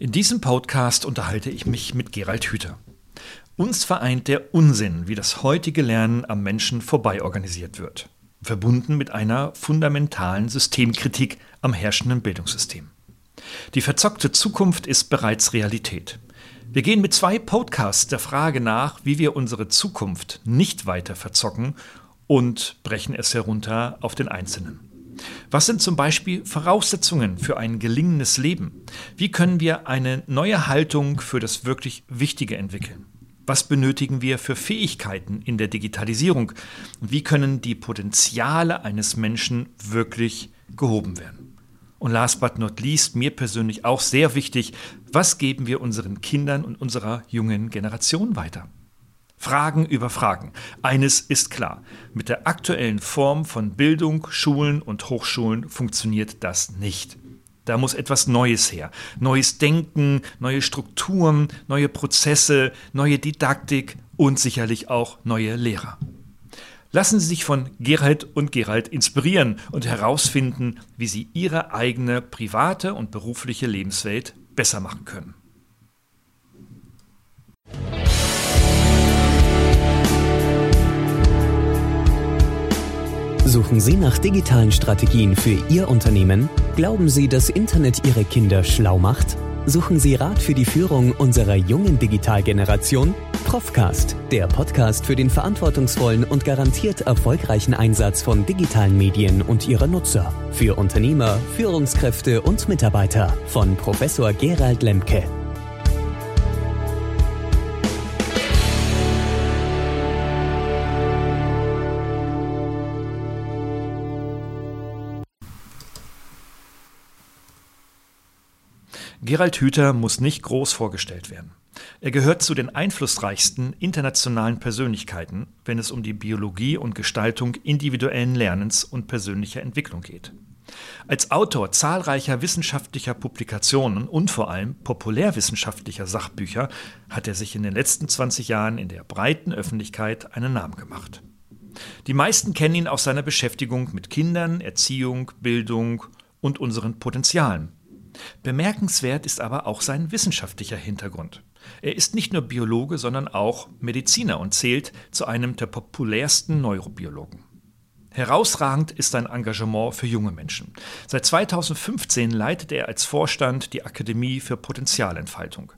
In diesem Podcast unterhalte ich mich mit Gerald Hüther. Uns vereint der Unsinn, wie das heutige Lernen am Menschen vorbei organisiert wird, verbunden mit einer fundamentalen Systemkritik am herrschenden Bildungssystem. Die verzockte Zukunft ist bereits Realität. Wir gehen mit zwei Podcasts der Frage nach, wie wir unsere Zukunft nicht weiter verzocken und brechen es herunter auf den Einzelnen. Was sind zum Beispiel Voraussetzungen für ein gelingendes Leben? Wie können wir eine neue Haltung für das wirklich Wichtige entwickeln? Was benötigen wir für Fähigkeiten in der Digitalisierung? Wie können die Potenziale eines Menschen wirklich gehoben werden? Und last but not least, mir persönlich auch sehr wichtig, was geben wir unseren Kindern und unserer jungen Generation weiter? Fragen über Fragen. Eines ist klar, mit der aktuellen Form von Bildung, Schulen und Hochschulen funktioniert das nicht. Da muss etwas Neues her. Neues Denken, neue Strukturen, neue Prozesse, neue Didaktik und sicherlich auch neue Lehrer. Lassen Sie sich von Gerald und Gerald inspirieren und herausfinden, wie Sie Ihre eigene private und berufliche Lebenswelt besser machen können. Suchen Sie nach digitalen Strategien für Ihr Unternehmen? Glauben Sie, dass Internet Ihre Kinder schlau macht? Suchen Sie Rat für die Führung unserer jungen Digitalgeneration? Profcast, der Podcast für den verantwortungsvollen und garantiert erfolgreichen Einsatz von digitalen Medien und ihrer Nutzer. Für Unternehmer, Führungskräfte und Mitarbeiter von Professor Gerald Lemke. Gerald Hüther muss nicht groß vorgestellt werden. Er gehört zu den einflussreichsten internationalen Persönlichkeiten, wenn es um die Biologie und Gestaltung individuellen Lernens und persönlicher Entwicklung geht. Als Autor zahlreicher wissenschaftlicher Publikationen und vor allem populärwissenschaftlicher Sachbücher hat er sich in den letzten 20 Jahren in der breiten Öffentlichkeit einen Namen gemacht. Die meisten kennen ihn aus seiner Beschäftigung mit Kindern, Erziehung, Bildung und unseren Potenzialen, Bemerkenswert ist aber auch sein wissenschaftlicher Hintergrund. Er ist nicht nur Biologe, sondern auch Mediziner und zählt zu einem der populärsten Neurobiologen. Herausragend ist sein Engagement für junge Menschen. Seit 2015 leitet er als Vorstand die Akademie für Potenzialentfaltung,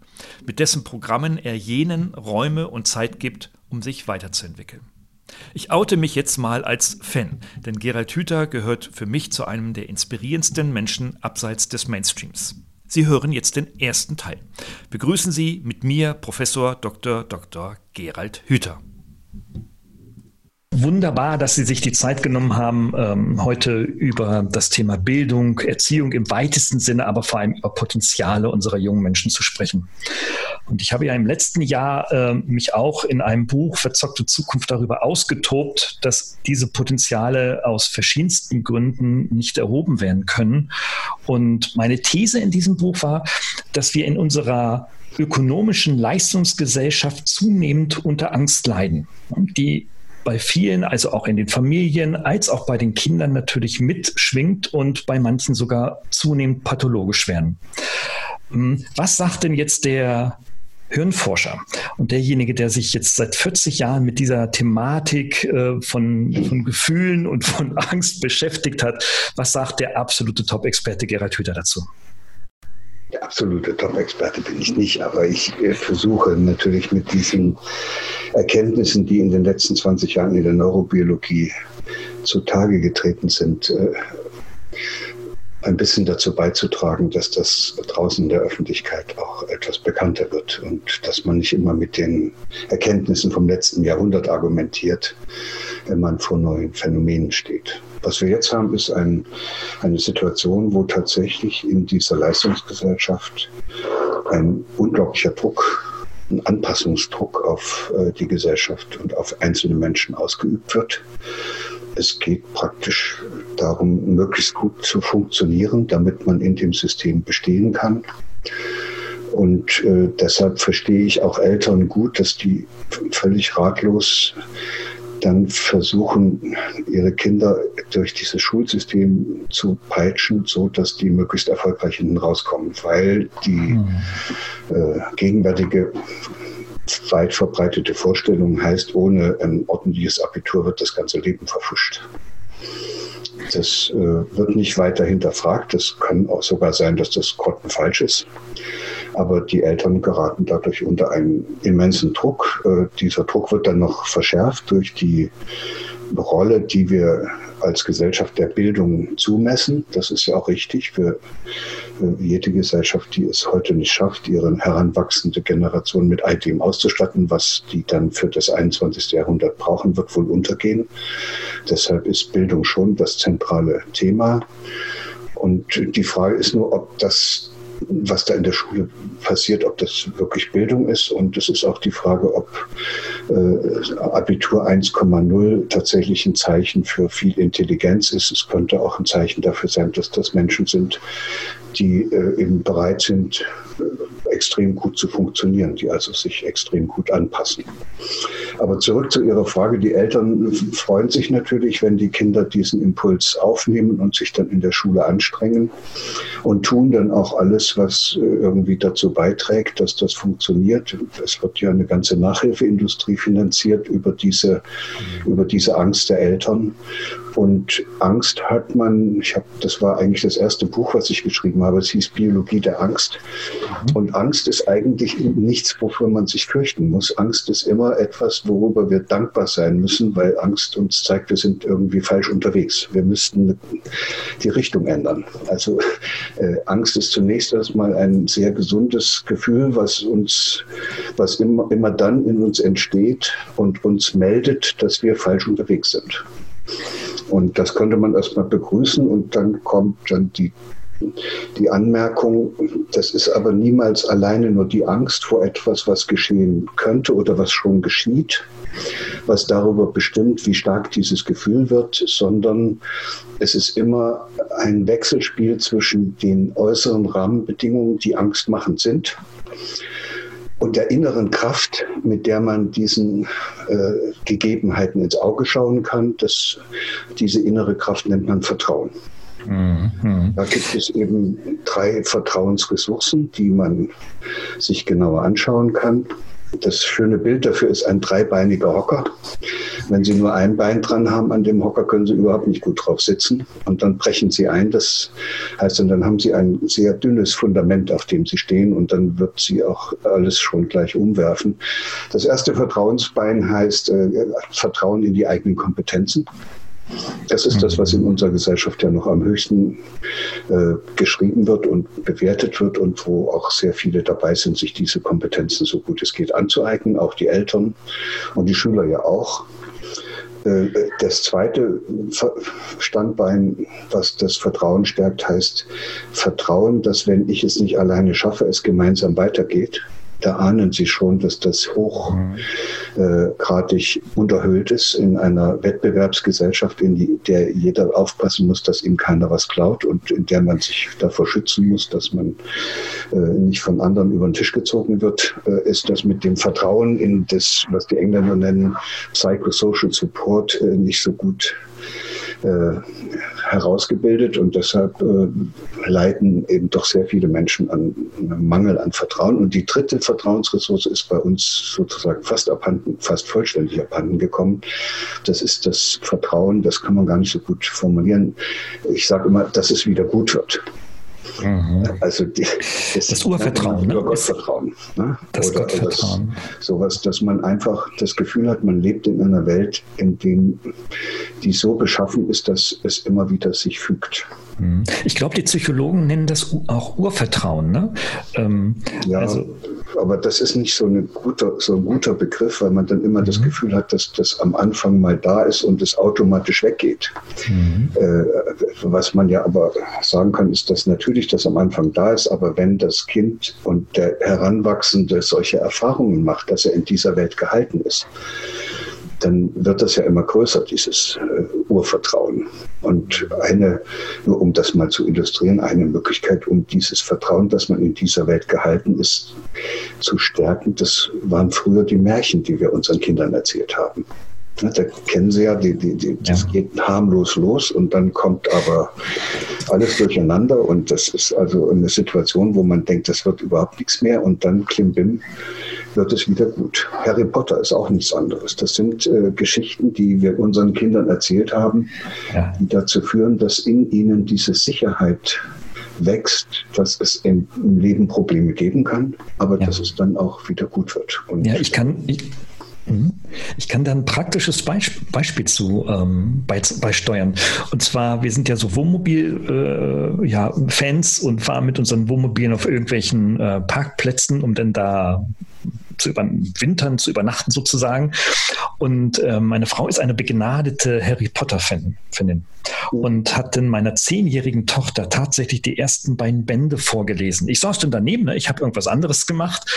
mit dessen Programmen er jenen Räume und Zeit gibt, um sich weiterzuentwickeln. Ich oute mich jetzt mal als Fan, denn Gerald Hüther gehört für mich zu einem der inspirierendsten Menschen abseits des Mainstreams. Sie hören jetzt den ersten Teil. Begrüßen Sie mit mir Professor Dr. Dr. Gerald Hüther wunderbar, dass Sie sich die Zeit genommen haben, ähm, heute über das Thema Bildung, Erziehung im weitesten Sinne, aber vor allem über Potenziale unserer jungen Menschen zu sprechen. Und ich habe ja im letzten Jahr äh, mich auch in einem Buch Verzockte Zukunft darüber ausgetobt, dass diese Potenziale aus verschiedensten Gründen nicht erhoben werden können. Und meine These in diesem Buch war, dass wir in unserer ökonomischen Leistungsgesellschaft zunehmend unter Angst leiden. Die bei vielen, also auch in den Familien, als auch bei den Kindern natürlich mitschwingt und bei manchen sogar zunehmend pathologisch werden. Hm, was sagt denn jetzt der Hirnforscher und derjenige, der sich jetzt seit 40 Jahren mit dieser Thematik äh, von, von Gefühlen und von Angst beschäftigt hat, was sagt der absolute Top-Experte Gerhard Hüther dazu? Der absolute Top-Experte bin ich nicht, aber ich äh, versuche natürlich mit diesen Erkenntnissen, die in den letzten 20 Jahren in der Neurobiologie zutage getreten sind, äh, ein bisschen dazu beizutragen, dass das draußen in der Öffentlichkeit auch etwas bekannter wird und dass man nicht immer mit den Erkenntnissen vom letzten Jahrhundert argumentiert, wenn man vor neuen Phänomenen steht. Was wir jetzt haben, ist ein, eine Situation, wo tatsächlich in dieser Leistungsgesellschaft ein unglaublicher Druck, ein Anpassungsdruck auf äh, die Gesellschaft und auf einzelne Menschen ausgeübt wird. Es geht praktisch darum, möglichst gut zu funktionieren, damit man in dem System bestehen kann. Und äh, deshalb verstehe ich auch Eltern gut, dass die völlig ratlos dann versuchen, ihre Kinder durch dieses Schulsystem zu peitschen, so dass die möglichst erfolgreich hinten rauskommen, weil die mhm. äh, gegenwärtige weit verbreitete Vorstellung heißt, ohne ein ordentliches Abitur wird das ganze Leben verfuscht. Das äh, wird nicht weiter hinterfragt. Das kann auch sogar sein, dass das grottenfalsch ist. Aber die Eltern geraten dadurch unter einen immensen Druck. Äh, dieser Druck wird dann noch verschärft durch die Rolle, die wir als Gesellschaft der Bildung zumessen. Das ist ja auch richtig für jede Gesellschaft, die es heute nicht schafft, ihre heranwachsende Generation mit all dem auszustatten, was die dann für das 21. Jahrhundert brauchen, wird wohl untergehen. Deshalb ist Bildung schon das zentrale Thema. Und die Frage ist nur, ob das was da in der Schule passiert, ob das wirklich Bildung ist. Und es ist auch die Frage, ob äh, Abitur 1,0 tatsächlich ein Zeichen für viel Intelligenz ist. Es könnte auch ein Zeichen dafür sein, dass das Menschen sind, die äh, eben bereit sind, äh, extrem gut zu funktionieren, die also sich extrem gut anpassen. Aber zurück zu Ihrer Frage. Die Eltern freuen sich natürlich, wenn die Kinder diesen Impuls aufnehmen und sich dann in der Schule anstrengen und tun dann auch alles, was äh, irgendwie dazu beiträgt, dass das funktioniert. Es wird ja eine ganze Nachhilfeindustrie finanziert über diese, über diese Angst der Eltern. Und Angst hat man, ich habe, das war eigentlich das erste Buch, was ich geschrieben habe, es hieß Biologie der Angst. Mhm. Und Angst ist eigentlich nichts, wofür man sich fürchten muss. Angst ist immer etwas, worüber wir dankbar sein müssen, weil Angst uns zeigt, wir sind irgendwie falsch unterwegs. Wir müssten die Richtung ändern. Also äh, Angst ist zunächst erstmal ein sehr gesundes Gefühl, was uns, was immer, immer dann in uns entsteht und uns meldet, dass wir falsch unterwegs sind. Und das könnte man erstmal begrüßen und dann kommt dann die, die Anmerkung, das ist aber niemals alleine nur die Angst vor etwas, was geschehen könnte oder was schon geschieht, was darüber bestimmt, wie stark dieses Gefühl wird, sondern es ist immer ein Wechselspiel zwischen den äußeren Rahmenbedingungen, die angstmachend sind und der inneren Kraft, mit der man diesen äh, Gegebenheiten ins Auge schauen kann. Das, diese innere Kraft nennt man Vertrauen. Mhm. Da gibt es eben drei Vertrauensressourcen, die man sich genauer anschauen kann. Das schöne Bild dafür ist ein dreibeiniger Hocker. Wenn Sie nur ein Bein dran haben an dem Hocker, können Sie überhaupt nicht gut drauf sitzen. Und dann brechen Sie ein. Das heißt, und dann haben Sie ein sehr dünnes Fundament, auf dem Sie stehen. Und dann wird Sie auch alles schon gleich umwerfen. Das erste Vertrauensbein heißt äh, Vertrauen in die eigenen Kompetenzen. Das ist das, was in unserer Gesellschaft ja noch am höchsten äh, geschrieben wird und bewertet wird und wo auch sehr viele dabei sind, sich diese Kompetenzen so gut es geht anzueignen, auch die Eltern und die Schüler ja auch. Äh, das zweite Standbein, was das Vertrauen stärkt, heißt Vertrauen, dass wenn ich es nicht alleine schaffe, es gemeinsam weitergeht da ahnen Sie schon, dass das hochgradig äh, unterhöhlt ist in einer Wettbewerbsgesellschaft, in die, der jeder aufpassen muss, dass ihm keiner was klaut und in der man sich davor schützen muss, dass man äh, nicht von anderen über den Tisch gezogen wird, äh, ist das mit dem Vertrauen in das, was die Engländer nennen, Psychosocial Support, äh, nicht so gut äh, herausgebildet und deshalb äh, leiden eben doch sehr viele Menschen an Mangel an Vertrauen. Und die dritte Vertrauensressource ist bei uns sozusagen fast abhanden, fast vollständig abhanden gekommen. Das ist das Vertrauen, das kann man gar nicht so gut formulieren. Ich sage immer, dass es wieder gut wird. Mhm. Also die, das, das Urvertrauen. Ne? Gottvertrauen. Ne? Das Oder Gottvertrauen. Das, sowas, dass man einfach das Gefühl hat, man lebt in einer Welt, in dem die so beschaffen ist, dass es immer wieder sich fügt. Mhm. Ich glaube, die Psychologen nennen das auch Urvertrauen. Ne? Ähm, ja, also, aber das ist nicht so, eine gute, so ein guter Begriff, weil man dann immer mhm. das Gefühl hat, dass das am Anfang mal da ist und es automatisch weggeht. Mhm. Äh, was man ja aber sagen kann, ist, dass natürlich das am Anfang da ist, aber wenn das Kind und der Heranwachsende solche Erfahrungen macht, dass er in dieser Welt gehalten ist, dann wird das ja immer größer, dieses äh, Urvertrauen. Und eine, nur um das mal zu illustrieren, eine Möglichkeit, um dieses Vertrauen, dass man in dieser Welt gehalten ist, zu stärken, das waren früher die Märchen, die wir unseren Kindern erzählt haben. Da kennen Sie ja, die, die, die, das ja. geht harmlos los und dann kommt aber alles durcheinander und das ist also eine Situation, wo man denkt, das wird überhaupt nichts mehr und dann klimbim wird es wieder gut. Harry Potter ist auch nichts anderes. Das sind äh, Geschichten, die wir unseren Kindern erzählt haben, ja. die dazu führen, dass in ihnen diese Sicherheit wächst, dass es im, Leben Probleme geben kann, aber ja. dass es dann auch wieder gut wird. Und ja, ich kann, ich. Ich kann da ein praktisches Beispiel zu ähm, beisteuern. Und zwar, wir sind ja so Wohnmobil-Fans äh, ja, und fahren mit unseren Wohnmobilen auf irgendwelchen äh, Parkplätzen, um dann da zu überwintern, zu übernachten sozusagen. Und äh, meine Frau ist eine begnadete Harry Potter-Fanin und hat dann meiner zehnjährigen Tochter tatsächlich die ersten beiden Bände vorgelesen. Ich saß dann daneben, ne? ich habe irgendwas anderes gemacht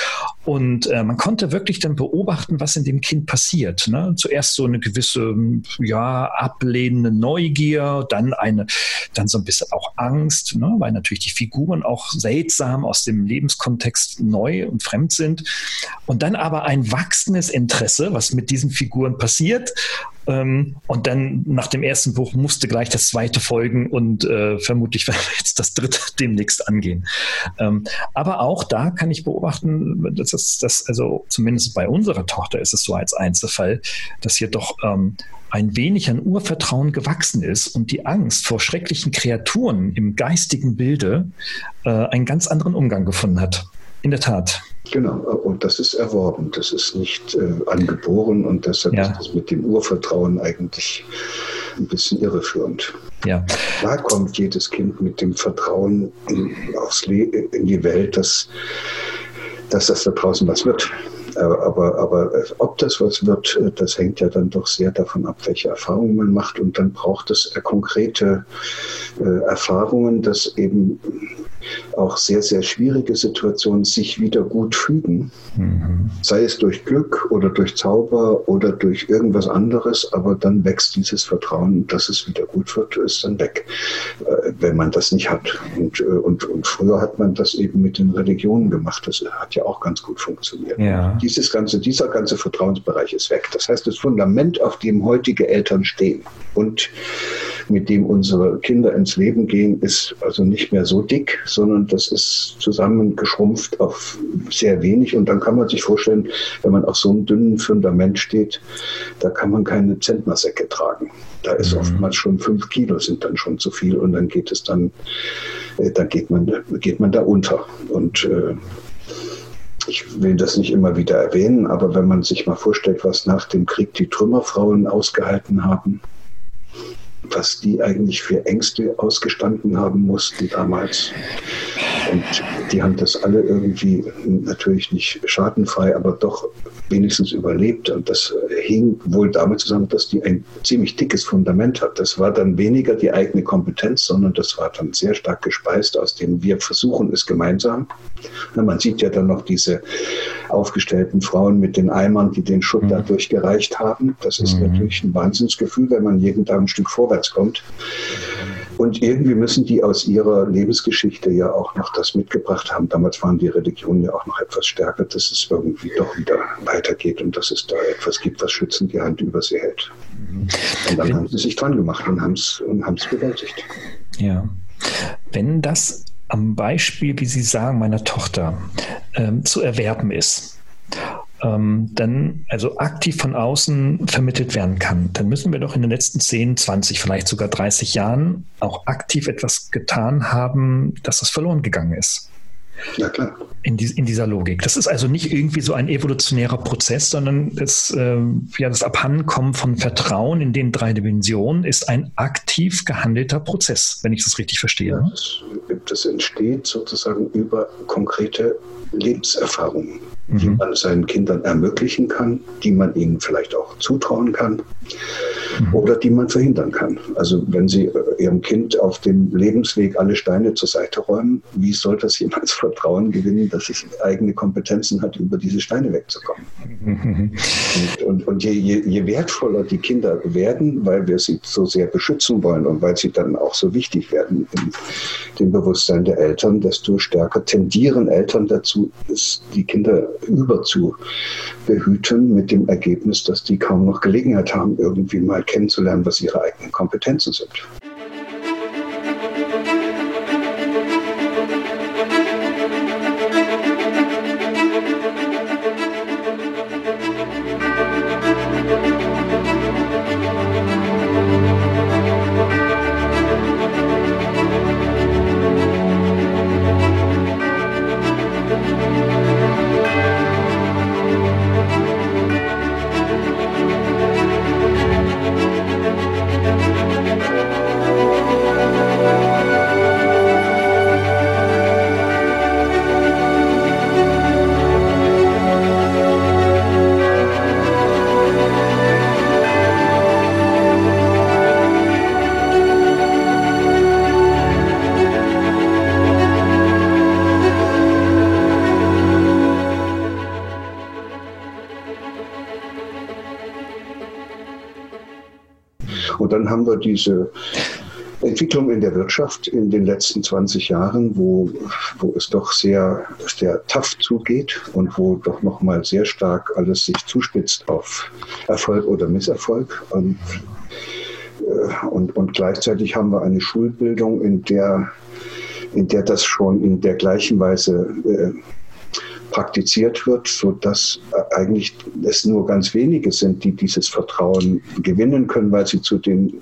und äh, man konnte wirklich dann beobachten, was in dem Kind passiert. Ne? Zuerst so eine gewisse, ja, ablehnende Neugier, dann eine, dann so ein bisschen auch Angst, ne? weil natürlich die Figuren auch seltsam aus dem Lebenskontext neu und fremd sind. Und dann aber ein wachsendes Interesse, was mit diesen Figuren passiert ähm, und dann nach dem ersten Buch musste gleich das zweite folgen und äh, vermutlich werden wir jetzt das dritte demnächst angehen. Ähm, aber auch da kann ich beobachten, dass das, also zumindest bei unserer Tochter ist es so als Einzelfall, dass hier doch ähm, ein wenig an Urvertrauen gewachsen ist und die Angst vor schrecklichen Kreaturen im geistigen Bilde äh, einen ganz anderen Umgang gefunden hat. In der Tat. Genau, und das ist erworben, das ist nicht äh, angeboren und deshalb ja. ist das mit dem Urvertrauen eigentlich ein bisschen irreführend. Ja. Da kommt jedes Kind mit dem Vertrauen in, in die Welt, dass, dass das da draußen was wird. Aber, aber, aber ob das was wird, das hängt ja dann doch sehr davon ab, welche Erfahrungen man macht. Und dann braucht es äh, konkrete äh, Erfahrungen, dass eben auch sehr, sehr schwierige Situationen sich wieder gut fügen. Mhm. Sei es durch Glück oder durch Zauber oder durch irgendwas anderes, aber dann wächst dieses Vertrauen, dass es wieder gut wird, ist dann weg, äh, wenn man das nicht hat. Und, äh, und, und früher hat man das eben mit den Religionen gemacht. Das hat ja auch ganz gut funktioniert. Ja. Dieses ganze, dieser ganze Vertrauensbereich ist weg. Das heißt, das Fundament, auf dem heutige Eltern stehen und mit dem unsere Kinder ins Leben gehen, ist also nicht mehr so dick, sondern das ist zusammengeschrumpft auf sehr wenig. Und dann kann man sich vorstellen, wenn man auf so einem dünnen Fundament steht, da kann man keine Zentnersäcke tragen. Da ist mhm. oftmals schon fünf Kilo sind dann schon zu viel und dann geht es dann, äh, da geht man, geht man da unter. Und äh, ich will das nicht immer wieder erwähnen, aber wenn man sich mal vorstellt, was nach dem Krieg die Trümmerfrauen ausgehalten haben, was die eigentlich für Ängste ausgestanden haben mussten damals. Und die haben das alle irgendwie natürlich nicht schadenfrei, aber doch wenigstens überlebt. Und das hing wohl damit zusammen, dass die ein ziemlich dickes Fundament hat. Das war dann weniger die eigene Kompetenz, sondern das war dann sehr stark gespeist, aus dem wir versuchen es gemeinsam. Man sieht ja dann noch diese aufgestellten Frauen mit den Eimern, die den Schutt mhm. da durchgereicht haben. Das ist mhm. natürlich ein Wahnsinnsgefühl, wenn man jeden Tag ein Stück vorwärts kommt. Und irgendwie müssen die aus ihrer Lebensgeschichte ja auch noch das mitgebracht haben. Damals waren die Religionen ja auch noch etwas stärker, dass es irgendwie doch wieder weitergeht und dass es da etwas gibt, was schützend die Hand über sie hält. Und dann haben sie sich dran gemacht und haben es und bewältigt. Ja. Wenn das am Beispiel, wie Sie sagen, meiner Tochter ähm, zu erwerben ist, ähm, dann also aktiv von außen vermittelt werden kann, dann müssen wir doch in den letzten 10, 20, vielleicht sogar 30 Jahren auch aktiv etwas getan haben, dass das verloren gegangen ist. Ja, klar. In, die, in, dieser Logik. Das ist also nicht irgendwie so ein evolutionärer Prozess, sondern das, äh, ja, das Abhandenkommen von Vertrauen in den drei Dimensionen ist ein aktiv gehandelter Prozess, wenn ich das richtig verstehe. Ja, das, das entsteht sozusagen über konkrete Lebenserfahrungen die mhm. man seinen Kindern ermöglichen kann, die man ihnen vielleicht auch zutrauen kann. Oder die man verhindern kann. Also wenn Sie äh, Ihrem Kind auf dem Lebensweg alle Steine zur Seite räumen, wie soll das jemals Vertrauen gewinnen, dass es eigene Kompetenzen hat, über diese Steine wegzukommen? Mhm. Und, und, und je, je, je wertvoller die Kinder werden, weil wir sie so sehr beschützen wollen und weil sie dann auch so wichtig werden in dem Bewusstsein der Eltern, desto stärker tendieren Eltern dazu, die Kinder über zu behüten mit dem Ergebnis, dass die kaum noch Gelegenheit haben, irgendwie mal kennenzulernen, was ihre eigenen Kompetenzen sind. Diese Entwicklung in der Wirtschaft in den letzten 20 Jahren, wo, wo es doch sehr, sehr tough zugeht und wo doch nochmal sehr stark alles sich zuspitzt auf Erfolg oder Misserfolg. Und, äh, und, und gleichzeitig haben wir eine Schulbildung, in der, in der das schon in der gleichen Weise äh, praktiziert wird, sodass eigentlich es nur ganz wenige sind, die dieses Vertrauen gewinnen können, weil sie zu den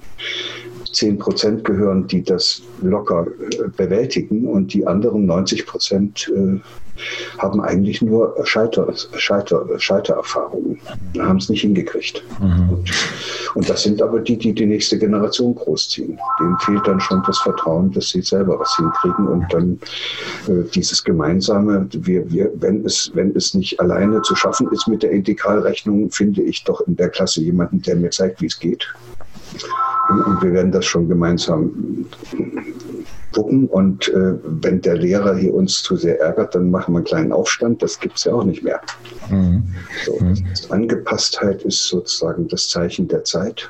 10 Prozent gehören, die das locker äh, bewältigen und die anderen 90 Prozent äh, haben eigentlich nur Scheiter, Scheiter, Scheitererfahrungen, haben es nicht hingekriegt. Mhm. Und, das sind aber die, die die nächste Generation großziehen. Denen fehlt dann schon das Vertrauen, dass sie selber was hinkriegen und dann äh, dieses gemeinsame, wir, wir, wenn, es, wenn es nicht alleine zu schaffen ist mit der Integralrechnung, finde ich doch in der Klasse jemanden, der mir zeigt, wie es geht. Und wir werden das schon gemeinsam gucken. Und äh, wenn der Lehrer hier uns zu sehr ärgert, dann machen wir einen kleinen Aufstand. Das gibt es ja auch nicht mehr. Mhm. So, mhm. Angepasstheit ist sozusagen das Zeichen der Zeit.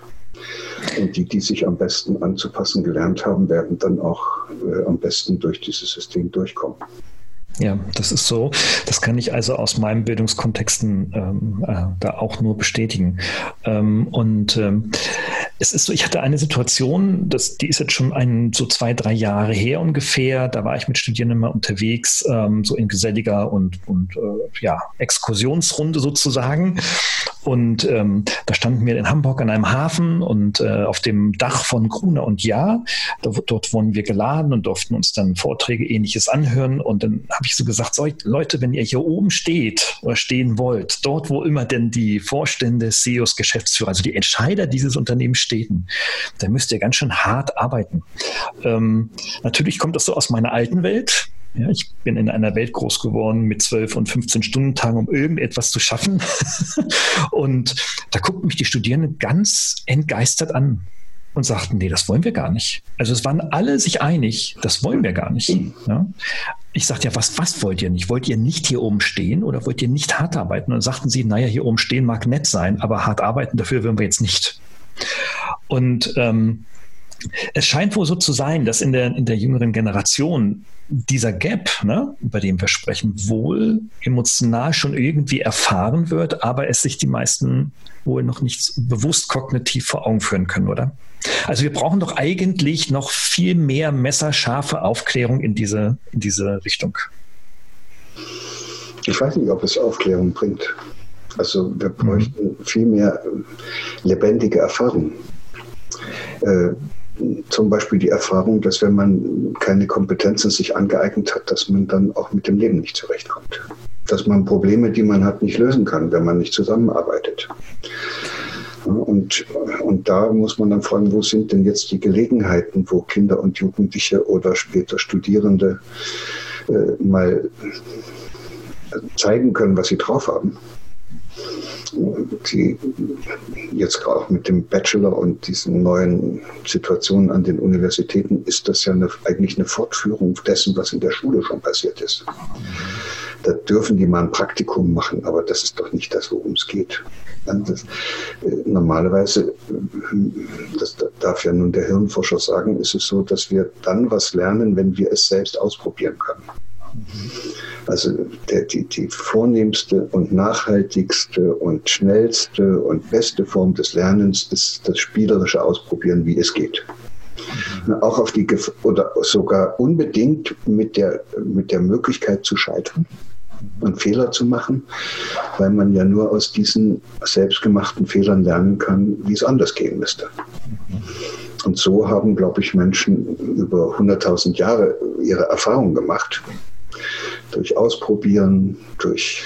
Und die, die sich am besten anzupassen gelernt haben, werden dann auch äh, am besten durch dieses System durchkommen. Ja, das ist so. Das kann ich also aus meinen Bildungskontexten ähm, äh, da auch nur bestätigen. Ähm, und ähm, es ist so, ich hatte eine Situation, das, die ist jetzt schon ein, so zwei, drei Jahre her ungefähr. Da war ich mit Studierenden mal unterwegs, ähm, so in geselliger und, und äh, ja, Exkursionsrunde sozusagen. Und ähm, da standen wir in Hamburg an einem Hafen und äh, auf dem Dach von Gruner und Ja. Da, dort wurden wir geladen und durften uns dann Vorträge ähnliches anhören. Und dann habe ich so gesagt, so, Leute, wenn ihr hier oben steht oder stehen wollt, dort, wo immer denn die Vorstände, CEOs, Geschäftsführer, also die Entscheider dieses Unternehmens stehen, dann müsst ihr ganz schön hart arbeiten. Ähm, natürlich kommt das so aus meiner alten Welt. Ja, ich bin in einer Welt groß geworden mit 12 und 15 Stunden Tagen, um irgendetwas zu schaffen. und da guckten mich die Studierenden ganz entgeistert an und sagten, nee, das wollen wir gar nicht. Also es waren alle sich einig, das wollen wir gar nicht. Ja? Ich sagte ja, was, was wollt ihr nicht? Wollt ihr nicht hier oben stehen oder wollt ihr nicht hart arbeiten? Und dann sagten sie, naja, hier oben stehen mag nett sein, aber hart arbeiten, dafür würden wir jetzt nicht. Und ähm, es scheint wohl so zu sein, dass in der, in der jüngeren Generation dieser Gap, ne, über den wir sprechen, wohl emotional schon irgendwie erfahren wird, aber es sich die meisten wohl noch nicht bewusst kognitiv vor Augen führen können, oder? Also wir brauchen doch eigentlich noch viel mehr messerscharfe Aufklärung in diese, in diese Richtung. Ich weiß nicht, ob es Aufklärung bringt. Also wir bräuchten mhm. viel mehr lebendige Erfahrung. Äh, zum Beispiel die Erfahrung, dass wenn man keine Kompetenzen sich angeeignet hat, dass man dann auch mit dem Leben nicht zurechtkommt. Dass man Probleme, die man hat, nicht lösen kann, wenn man nicht zusammenarbeitet. Und, und da muss man dann fragen, wo sind denn jetzt die Gelegenheiten, wo Kinder und Jugendliche oder später Studierende äh, mal zeigen können, was sie drauf haben die jetzt auch mit dem Bachelor und diesen neuen Situationen an den Universitäten ist das ja eine, eigentlich eine Fortführung dessen, was in der Schule schon passiert ist. Da dürfen die mal ein Praktikum machen, aber das ist doch nicht das, worum es geht. Das, äh, normalerweise, das darf ja nun der Hirnforscher sagen, ist es so, dass wir dann was lernen, wenn wir es selbst ausprobieren können. Also der, die, die vornehmste und nachhaltigste und schnellste und beste Form des Lernens ist das spielerische Ausprobieren, wie es geht. Mhm. Auch auf die oder sogar unbedingt mit der, mit der Möglichkeit zu scheitern und Fehler zu machen, weil man ja nur aus diesen selbstgemachten Fehlern lernen kann, wie es anders gehen müsste. Und so haben, glaube ich, Menschen über 100.000 Jahre ihre Erfahrungen gemacht. Durch Ausprobieren, durch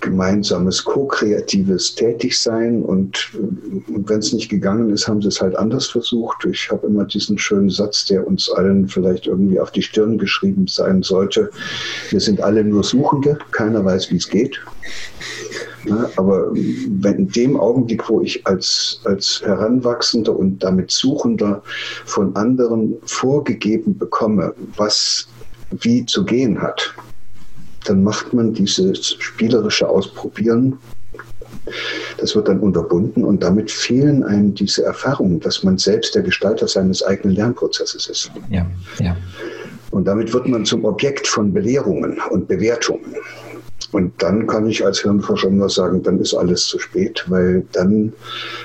gemeinsames, ko-kreatives Tätigsein und, und wenn es nicht gegangen ist, haben sie es halt anders versucht. Ich habe immer diesen schönen Satz, der uns allen vielleicht irgendwie auf die Stirn geschrieben sein sollte. Wir sind alle nur Suchende, keiner weiß, wie es geht. Ja, aber wenn in dem Augenblick, wo ich als, als Heranwachsender und damit Suchender von anderen vorgegeben bekomme, was wie zu gehen hat, dann macht man dieses spielerische Ausprobieren. Das wird dann unterbunden und damit fehlen einem diese Erfahrungen, dass man selbst der Gestalter seines eigenen Lernprozesses ist. Ja, ja. Und damit wird man zum Objekt von Belehrungen und Bewertungen. Und dann kann ich als Hirnforscher nur sagen, dann ist alles zu spät, weil dann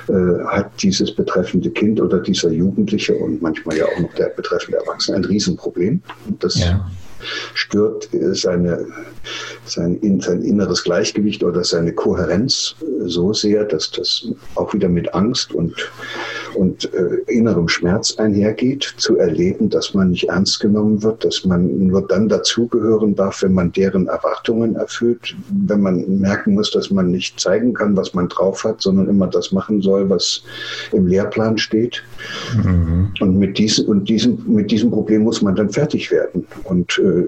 äh, hat dieses betreffende Kind oder dieser Jugendliche und manchmal ja auch noch der betreffende Erwachsene ein Riesenproblem. Und das ja stört seine, sein, sein inneres Gleichgewicht oder seine Kohärenz so sehr, dass das auch wieder mit Angst und, und äh, innerem Schmerz einhergeht, zu erleben, dass man nicht ernst genommen wird, dass man nur dann dazugehören darf, wenn man deren Erwartungen erfüllt, wenn man merken muss, dass man nicht zeigen kann, was man drauf hat, sondern immer das machen soll, was im Lehrplan steht. Mhm. Und, mit diesem, und diesem, mit diesem Problem muss man dann fertig werden. Und, äh,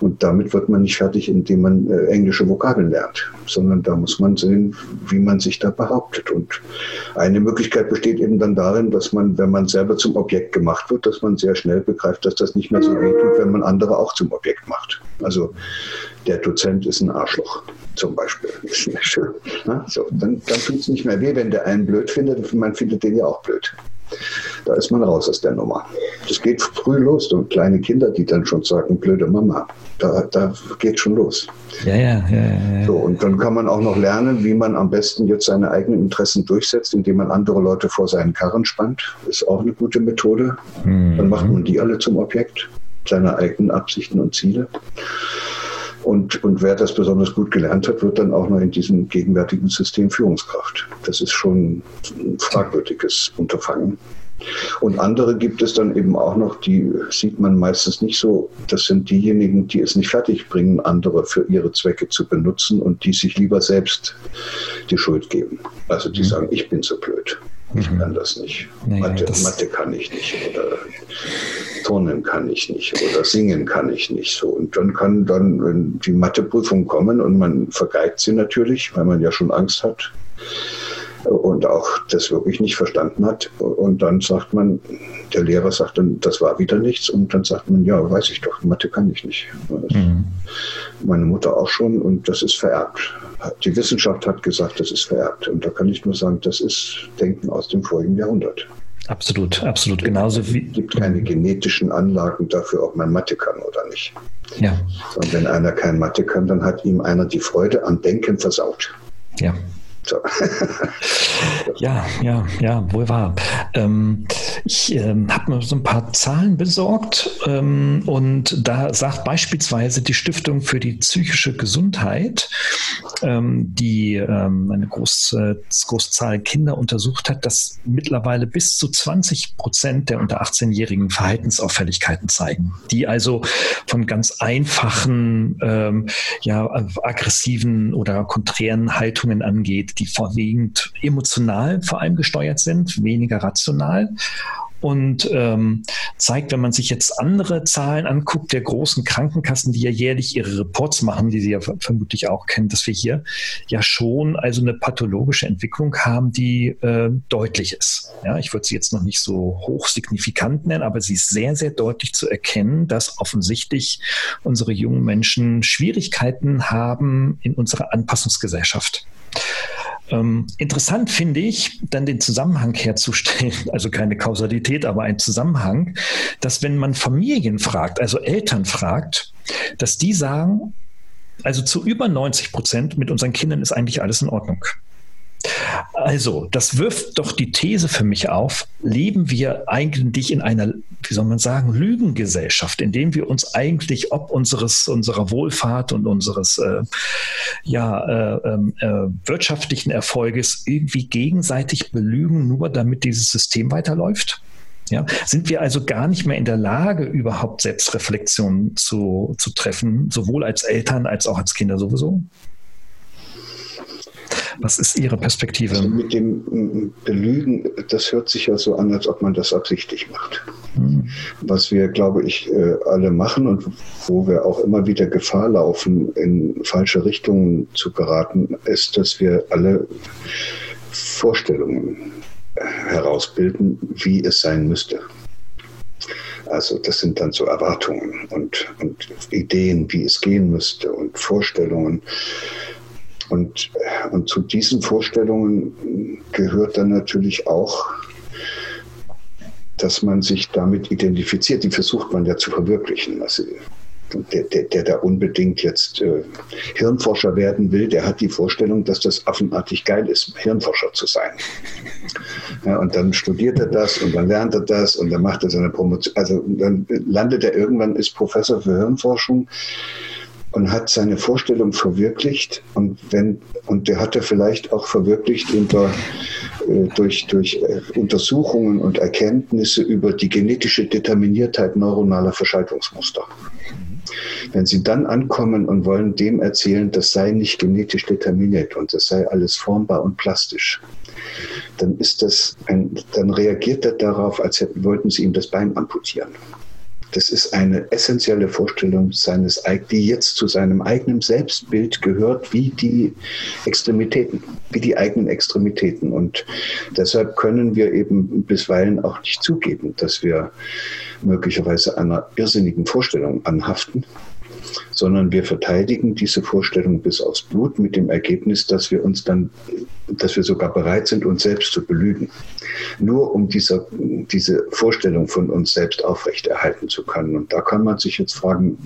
und damit wird man nicht fertig, indem man äh, englische Vokabeln lernt, sondern da muss man sehen, wie man sich da behauptet. Und eine Möglichkeit besteht eben dann darin, dass man, wenn man selber zum Objekt gemacht wird, dass man sehr schnell begreift, dass das nicht mehr so wehtut, wenn man andere auch zum Objekt macht. Also der Dozent ist ein Arschloch zum Beispiel. Ist nicht schön. So, dann dann tut es nicht mehr weh, wenn der einen blöd findet. Man findet den ja auch blöd. Da ist man raus aus der Nummer. Das geht früh los und kleine Kinder, die dann schon sagen, blöde Mama, da, da geht schon los. Ja, ja, ja, ja. So, und dann kann man auch noch lernen, wie man am besten jetzt seine eigenen Interessen durchsetzt, indem man andere Leute vor seinen Karren spannt. Ist auch eine gute Methode. Mhm. Dann macht man die alle zum Objekt seiner eigenen Absichten und Ziele. Und, und wer das besonders gut gelernt hat, wird dann auch noch in diesem gegenwärtigen System Führungskraft. Das ist schon ein fragwürdiges Unterfangen. Und andere gibt es dann eben auch noch, die sieht man meistens nicht so. Das sind diejenigen, die es nicht fertigbringen, andere für ihre Zwecke zu benutzen und die sich lieber selbst die Schuld geben. Also die mhm. sagen, ich bin so blöd. Ich kann das nicht. Naja, Mathe, das Mathe kann ich nicht. Oder Turnen kann ich nicht. Oder singen kann ich nicht. So. Und dann kann dann die Matheprüfung kommen und man vergeigt sie natürlich, weil man ja schon Angst hat und auch das wirklich nicht verstanden hat. Und dann sagt man, der Lehrer sagt dann, das war wieder nichts. Und dann sagt man, ja, weiß ich doch, Mathe kann ich nicht. Mhm. Meine Mutter auch schon und das ist vererbt. Die Wissenschaft hat gesagt, das ist vererbt. Und da kann ich nur sagen, das ist Denken aus dem vorigen Jahrhundert. Absolut, absolut. Genauso wie. Es gibt keine genetischen Anlagen dafür, ob man Mathe kann oder nicht. Ja. Und wenn einer kein Mathe kann, dann hat ihm einer die Freude am Denken versaut. Ja, so. ja, ja, ja, wohl wahr. Ähm, ich ähm, habe mir so ein paar Zahlen besorgt ähm, und da sagt beispielsweise die Stiftung für die psychische Gesundheit, ähm, die ähm, eine große, große Zahl Kinder untersucht hat, dass mittlerweile bis zu 20 Prozent der unter 18-Jährigen Verhaltensauffälligkeiten zeigen, die also von ganz einfachen, ähm, ja, aggressiven oder konträren Haltungen angeht die vorwiegend emotional vor allem gesteuert sind, weniger rational und ähm, zeigt, wenn man sich jetzt andere Zahlen anguckt, der großen Krankenkassen, die ja jährlich ihre Reports machen, die Sie ja vermutlich auch kennen, dass wir hier ja schon also eine pathologische Entwicklung haben, die äh, deutlich ist. Ja, ich würde sie jetzt noch nicht so hochsignifikant nennen, aber sie ist sehr, sehr deutlich zu erkennen, dass offensichtlich unsere jungen Menschen Schwierigkeiten haben in unserer Anpassungsgesellschaft. Ähm, interessant finde ich, dann den Zusammenhang herzustellen, also keine Kausalität, aber ein Zusammenhang, dass wenn man Familien fragt, also Eltern fragt, dass die sagen, also zu über 90 Prozent mit unseren Kindern ist eigentlich alles in Ordnung. Also, das wirft doch die These für mich auf, leben wir eigentlich in einer, wie soll man sagen, Lügengesellschaft, in dem wir uns eigentlich ob unseres, unserer Wohlfahrt und unseres äh, ja, äh, ähm, äh, wirtschaftlichen Erfolges irgendwie gegenseitig belügen, nur damit dieses System weiterläuft? Ja, sind wir also gar nicht mehr in der Lage, überhaupt Selbstreflexion zu, zu treffen, sowohl als Eltern als auch als Kinder sowieso? Was ist Ihre Perspektive? Also mit dem Belügen, das hört sich ja so an, als ob man das absichtlich macht. Hm. Was wir, glaube ich, äh, alle machen und wo wir auch immer wieder Gefahr laufen, in falsche Richtungen zu geraten, ist, dass wir alle Vorstellungen herausbilden, wie es sein müsste. Also das sind dann so Erwartungen und, und Ideen, wie es gehen müsste und Vorstellungen. Und, und zu diesen Vorstellungen gehört dann natürlich auch, dass man sich damit identifiziert. Die versucht man ja zu verwirklichen. Also der, der, der da unbedingt jetzt äh, Hirnforscher werden will, der hat die Vorstellung, dass das affenartig geil ist, Hirnforscher zu sein. Ja, und dann studiert er das und dann lernt er das und dann macht er seine Promotion. Also dann landet er irgendwann, ist Professor für Hirnforschung und hat seine Vorstellung verwirklicht und wenn und der hat er vielleicht auch verwirklicht unter, äh, durch, durch äh, Untersuchungen und Erkenntnisse über die genetische Determiniertheit neuronaler Verschaltungsmuster. Wenn Sie dann ankommen und wollen dem erzählen, das sei nicht genetisch determiniert und das sei alles formbar und plastisch, dann ist das ein, dann reagiert er darauf, als hätten, wollten Sie ihm das Bein amputieren. Das ist eine essentielle Vorstellung seines, die jetzt zu seinem eigenen Selbstbild gehört, wie die Extremitäten, wie die eigenen Extremitäten. Und deshalb können wir eben bisweilen auch nicht zugeben, dass wir möglicherweise einer irrsinnigen Vorstellung anhaften sondern wir verteidigen diese Vorstellung bis aufs Blut mit dem Ergebnis, dass wir uns dann, dass wir sogar bereit sind, uns selbst zu belügen. Nur um dieser, diese Vorstellung von uns selbst aufrechterhalten zu können. Und da kann man sich jetzt fragen,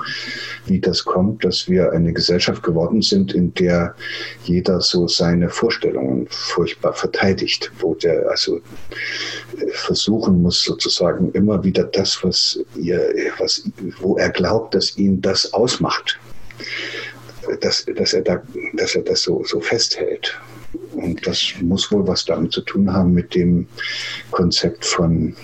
wie das kommt, dass wir eine Gesellschaft geworden sind, in der jeder so seine Vorstellungen furchtbar verteidigt, wo der also versuchen muss, sozusagen immer wieder das, was ihr, was, wo er glaubt, dass ihn das ausmacht, dass, dass, er, da, dass er das so, so festhält. Und das muss wohl was damit zu tun haben mit dem Konzept von,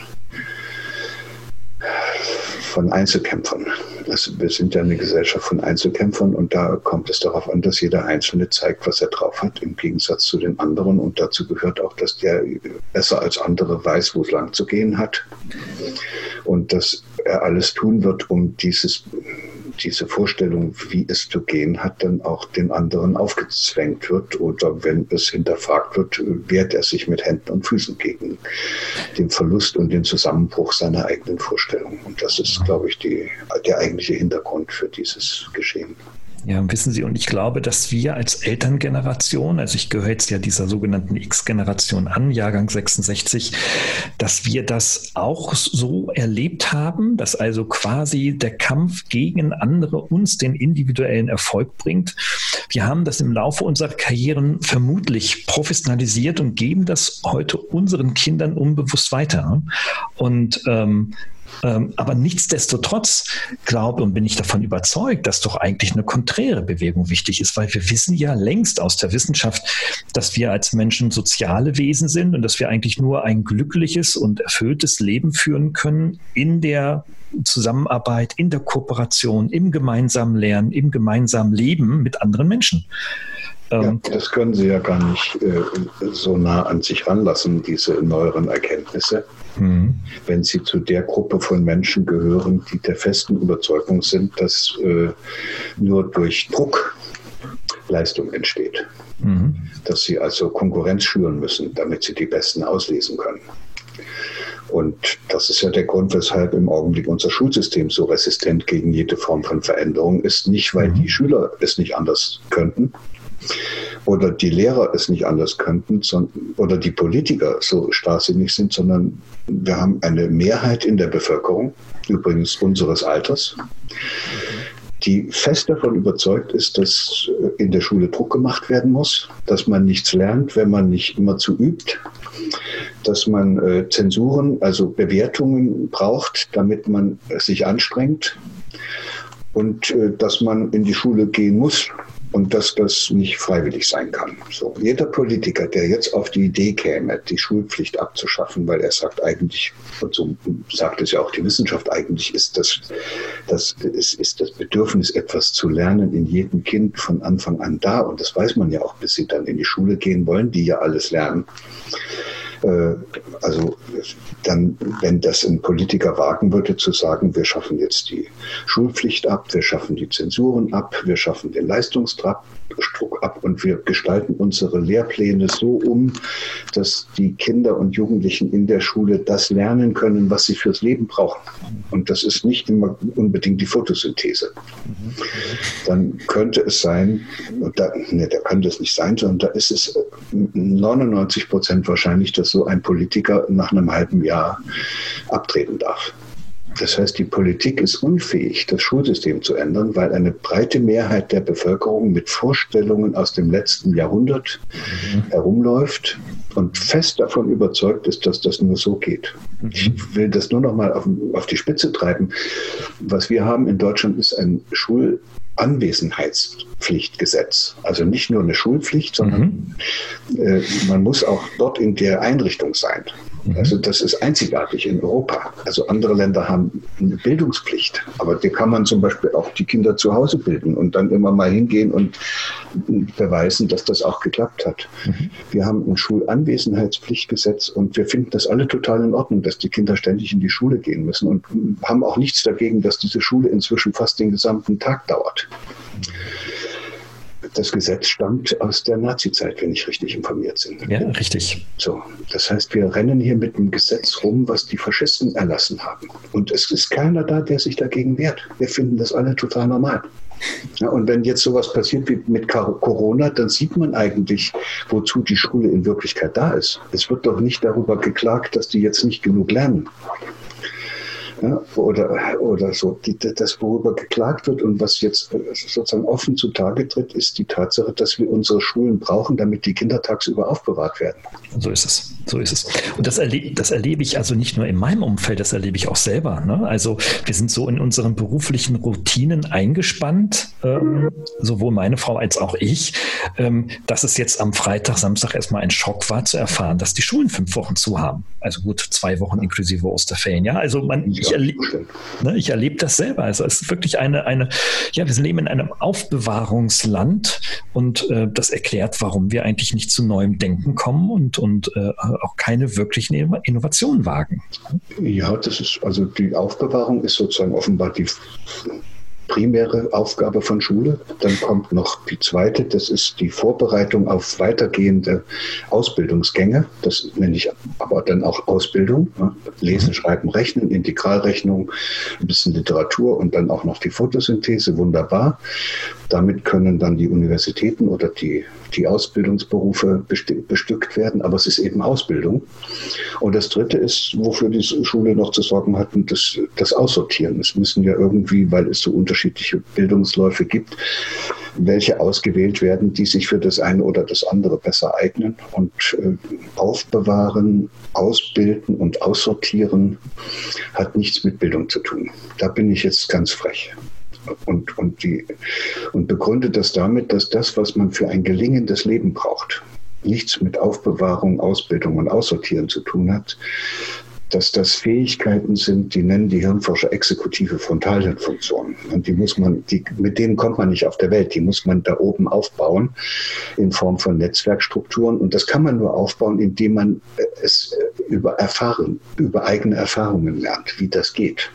von Einzelkämpfern. Also wir sind ja eine Gesellschaft von Einzelkämpfern und da kommt es darauf an, dass jeder Einzelne zeigt, was er drauf hat, im Gegensatz zu den anderen. Und dazu gehört auch, dass der besser als andere weiß, wo es lang zu gehen hat. Und dass er alles tun wird, um dieses diese Vorstellung, wie es zu gehen hat, dann auch den anderen aufgezwängt wird oder wenn es hinterfragt wird, wehrt er sich mit Händen und Füßen gegen den Verlust und den Zusammenbruch seiner eigenen Vorstellung. Und das ist, glaube ich, die, der eigentliche Hintergrund für dieses Geschehen. Ja, wissen Sie, und ich glaube, dass wir als Elterngeneration, also ich gehöre jetzt ja dieser sogenannten X-Generation an, Jahrgang 66, dass wir das auch so erlebt haben, dass also quasi der Kampf gegen andere uns den individuellen Erfolg bringt. Wir haben das im Laufe unserer Karrieren vermutlich professionalisiert und geben das heute unseren Kindern unbewusst weiter. Und ähm, aber nichtsdestotrotz glaube und bin ich davon überzeugt, dass doch eigentlich eine konträre Bewegung wichtig ist, weil wir wissen ja längst aus der Wissenschaft, dass wir als Menschen soziale Wesen sind und dass wir eigentlich nur ein glückliches und erfülltes Leben führen können in der Zusammenarbeit, in der Kooperation, im gemeinsamen Lernen, im gemeinsamen Leben mit anderen Menschen. Ja, ähm, das können Sie ja gar nicht äh, so nah an sich ranlassen, diese neueren Erkenntnisse. Mhm. Wenn Sie zu der Gruppe von Menschen gehören, die der festen Überzeugung sind, dass äh, nur durch Druck Leistung entsteht. Mhm. Dass sie also Konkurrenz schüren müssen, damit sie die Besten auslesen können. Und das ist ja der Grund, weshalb im Augenblick unser Schulsystem so resistent gegen jede Form von Veränderung ist. Nicht, weil mhm. die Schüler es nicht anders könnten, oder die Lehrer es nicht anders könnten oder die Politiker so starrsinnig sind, sondern wir haben eine Mehrheit in der Bevölkerung, übrigens unseres Alters, die fest davon überzeugt ist, dass in der Schule Druck gemacht werden muss, dass man nichts lernt, wenn man nicht immer zu übt, dass man äh, Zensuren, also Bewertungen braucht, damit man sich anstrengt und äh, dass man in die Schule gehen muss, und dass das nicht freiwillig sein kann. So, jeder Politiker, der jetzt auf die Idee käme, die Schulpflicht abzuschaffen, weil er sagt eigentlich, und so sagt es ja auch die Wissenschaft, eigentlich ist das, das ist, ist das Bedürfnis, etwas zu lernen in jedem Kind von Anfang an da. Und das weiß man ja auch, bis sie dann in die Schule gehen wollen, die ja alles lernen. Äh, also dann, wenn das ein Politiker wagen würde, zu sagen, wir schaffen jetzt die Schulpflicht ab, wir schaffen die Zensuren ab, wir schaffen den Leistungsdruck ab und wir gestalten unsere Lehrpläne so um, dass die Kinder und Jugendlichen in der Schule das lernen können, was sie fürs Leben brauchen. Und das ist nicht immer unbedingt die Photosynthese. Dann könnte es sein, da, ne, da kann das nicht sein, sondern da ist es 99 Prozent wahrscheinlich, dass so ein Politiker nach einem halben Jahr abtreten darf. Das heißt, die Politik ist unfähig, das Schulsystem zu ändern, weil eine breite Mehrheit der Bevölkerung mit Vorstellungen aus dem letzten Jahrhundert mhm. herumläuft und fest davon überzeugt ist, dass das nur so geht. Mhm. Ich will das nur noch mal auf, auf die Spitze treiben. Was wir haben in Deutschland ist ein Schulanwesenheitspflichtgesetz. Also nicht nur eine Schulpflicht, sondern mhm. äh, man muss auch dort in der Einrichtung sein. Mhm. Also das ist einzigartig in Europa. Also andere Länder haben eine Bildungspflicht, aber die kann man zum Beispiel auch die Kinder zu Hause bilden und dann immer mal hingehen und beweisen, dass das auch geklappt hat. Mhm. Wir haben ein Schulanwesenheitspflichtgesetz und wir finden das alle total in Ordnung, dass die Kinder ständig in die Schule gehen müssen und haben auch nichts dagegen, dass diese Schule inzwischen fast den gesamten Tag dauert. Mhm das Gesetz stammt aus der Nazizeit, wenn ich richtig informiert bin. Ja, richtig. So, das heißt, wir rennen hier mit einem Gesetz rum, was die Faschisten erlassen haben. Und es ist keiner da, der sich dagegen wehrt. Wir finden das alle total normal. Ja, und wenn jetzt sowas passiert wie mit Corona, dann sieht man eigentlich, wozu die Schule in Wirklichkeit da ist. Es wird doch nicht darüber geklagt, dass die jetzt nicht genug lernen ja, oder, oder so. Die, das, worüber geklagt wird und was jetzt äh, sozusagen offen zutage tritt, ist die Tatsache, dass wir unsere Schulen brauchen, damit die Kinder tagsüber aufbewahrt werden. So ist es. So ist es. Und das, erle das erlebe ich also nicht nur in meinem Umfeld, das erlebe ich auch selber. Ne? Also wir sind so in unseren beruflichen Routinen eingespannt, ähm, sowohl meine Frau als auch ich, ähm, dass es jetzt am Freitag, Samstag erstmal ein Schock war zu erfahren, dass die Schulen fünf Wochen zu haben. Also gut, zwei Wochen inklusive Osterferien. Ja, also man, ich ich, erle ne, ich erlebe das selber. Also es ist wirklich eine, eine, ja, wir leben in einem Aufbewahrungsland und äh, das erklärt, warum wir eigentlich nicht zu neuem Denken kommen und, und äh, auch keine wirklichen Innovationen wagen. Ja, das ist, also die Aufbewahrung ist sozusagen offenbar die primäre Aufgabe von Schule. Dann kommt noch die zweite, das ist die Vorbereitung auf weitergehende Ausbildungsgänge. Das nenne ich aber dann auch Ausbildung. Lesen, mhm. Schreiben, Rechnen, Integralrechnung, ein bisschen Literatur und dann auch noch die Photosynthese. Wunderbar. Damit können dann die Universitäten oder die, die Ausbildungsberufe bestückt werden, aber es ist eben Ausbildung. Und das Dritte ist, wofür die Schule noch zu sorgen hat, das, das Aussortieren. Es müssen ja irgendwie, weil es so unterschiedliche Bildungsläufe gibt, welche ausgewählt werden, die sich für das eine oder das andere besser eignen. Und äh, aufbewahren, ausbilden und aussortieren hat nichts mit Bildung zu tun. Da bin ich jetzt ganz frech und, und, die, und begründet das damit, dass das, was man für ein gelingendes Leben braucht, nichts mit Aufbewahrung, Ausbildung und Aussortieren zu tun hat, dass das Fähigkeiten sind, die nennen die Hirnforscher exekutive Frontalhirnfunktionen. Und die muss man, die, mit denen kommt man nicht auf der Welt. Die muss man da oben aufbauen in Form von Netzwerkstrukturen. Und das kann man nur aufbauen, indem man es über Erfahrung, über eigene Erfahrungen lernt, wie das geht.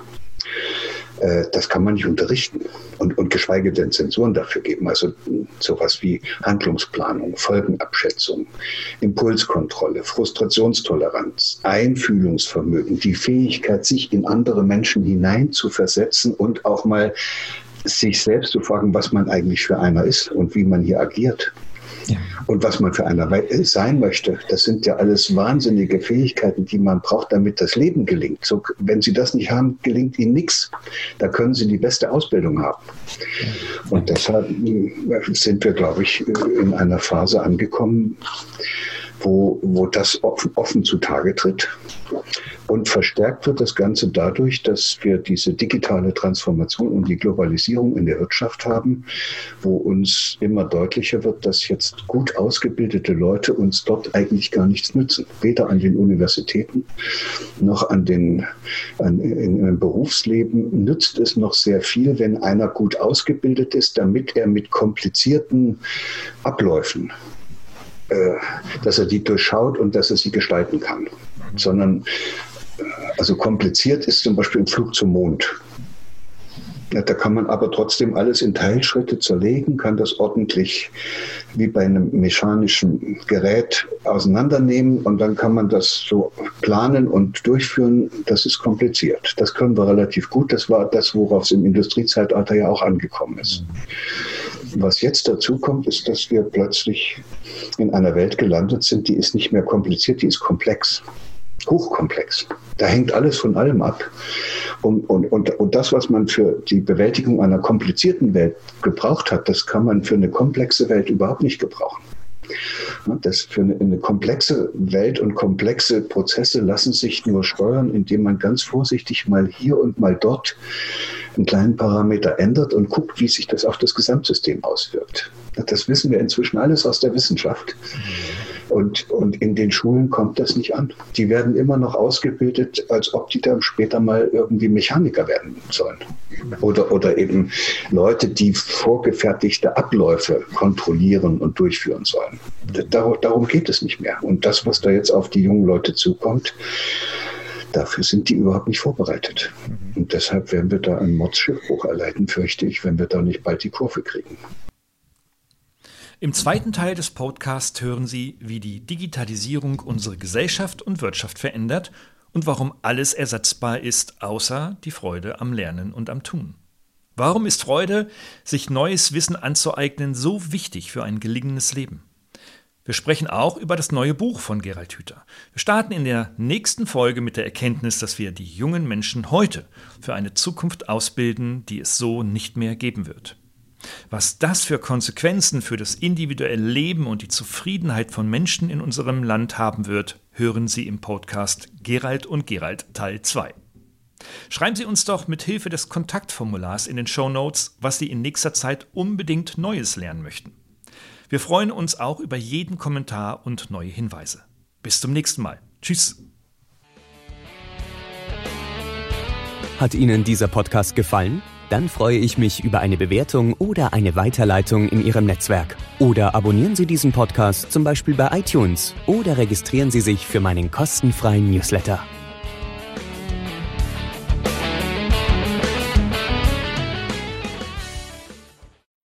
Äh, das kann man nicht unterrichten und, und geschweige denn Zensuren dafür geben. Also sowas wie Handlungsplanung, Folgenabschätzung, Impulskontrolle, Frustrationstoleranz, Einfühlungsvermögen, die Fähigkeit, sich in andere Menschen hineinzuversetzen und auch mal sich selbst zu fragen, was man eigentlich für einer ist und wie man hier agiert. Und was man für einer sein möchte, das sind ja alles wahnsinnige Fähigkeiten, die man braucht, damit das Leben gelingt. So, wenn Sie das nicht haben, gelingt Ihnen nichts. Da können Sie die beste Ausbildung haben. Und deshalb äh, sind wir, glaube ich, in einer Phase angekommen, wo, wo das offen, offen zutage tritt. Und verstärkt wird das Ganze dadurch, dass wir diese digitale Transformation und die Globalisierung in der Wirtschaft haben, wo uns immer deutlicher wird, dass jetzt gut ausgebildete Leute uns dort eigentlich gar nichts nützen. Weder an den Universitäten noch an den, an, in, im Berufsleben nützt es noch sehr viel, wenn einer gut ausgebildet ist, damit er mit komplizierten Abläufen äh, dass er die durchschaut und dass er sie gestalten kann. Sondern, also kompliziert ist zum Beispiel ein Flug zum Mond. Ja, da kann man aber trotzdem alles in Teilschritte zerlegen, kann das ordentlich wie bei einem mechanischen Gerät auseinandernehmen und dann kann man das so planen und durchführen. Das ist kompliziert. Das können wir relativ gut. Das war das, worauf es im Industriezeitalter ja auch angekommen ist. Was jetzt dazu kommt, ist, dass wir plötzlich in einer Welt gelandet sind, die ist nicht mehr kompliziert, die ist komplex, hochkomplex. Da hängt alles von allem ab. Und, und, und, und das, was man für die Bewältigung einer komplizierten Welt gebraucht hat, das kann man für eine komplexe Welt überhaupt nicht gebrauchen. Das für eine, eine, komplexe Welt und komplexe Prozesse lassen sich nur steuern, indem man ganz vorsichtig mal hier und mal dort einen kleinen Parameter ändert und guckt, wie sich das auf das Gesamtsystem auswirkt. Das wissen wir inzwischen alles aus der Wissenschaft. Und, und in den Schulen kommt das nicht an. Die werden immer noch ausgebildet, als ob die dann später mal irgendwie Mechaniker werden sollen. Oder, oder eben Leute, die vorgefertigte Abläufe kontrollieren und durchführen sollen. Dar darum geht es nicht mehr. Und das, was da jetzt auf die jungen Leute zukommt, Dafür sind die überhaupt nicht vorbereitet. Mhm. Und deshalb werden wir da einen Mordschiffbruch erleiden, fürchte ich, wenn wir da nicht bald die Kurve kriegen. Im zweiten Teil des Podcasts hören Sie, wie die Digitalisierung unsere Gesellschaft und Wirtschaft verändert und warum alles ersetzbar ist, außer die Freude am Lernen und am Tun. Warum ist Freude, sich neues Wissen anzueignen, so wichtig für ein gelingendes Leben? Wir sprechen auch über das neue Buch von Gerald Hüther. Wir starten in der nächsten Folge mit der Erkenntnis, dass wir die jungen Menschen heute für eine Zukunft ausbilden, die es so nicht mehr geben wird. Was das für Konsequenzen für das individuelle Leben und die Zufriedenheit von Menschen in unserem Land haben wird, hören Sie im Podcast Gerald und Gerald Teil 2. Schreiben Sie uns doch mit Hilfe des Kontaktformulars in den Show Notes, was Sie in nächster Zeit unbedingt Neues lernen möchten. Wir freuen uns auch über jeden Kommentar und neue Hinweise. Bis zum nächsten Mal. Tschüss. Hat Ihnen dieser Podcast gefallen? Dann freue ich mich über eine Bewertung oder eine Weiterleitung in Ihrem Netzwerk. Oder abonnieren Sie diesen Podcast zum Beispiel bei iTunes oder registrieren Sie sich für meinen kostenfreien Newsletter.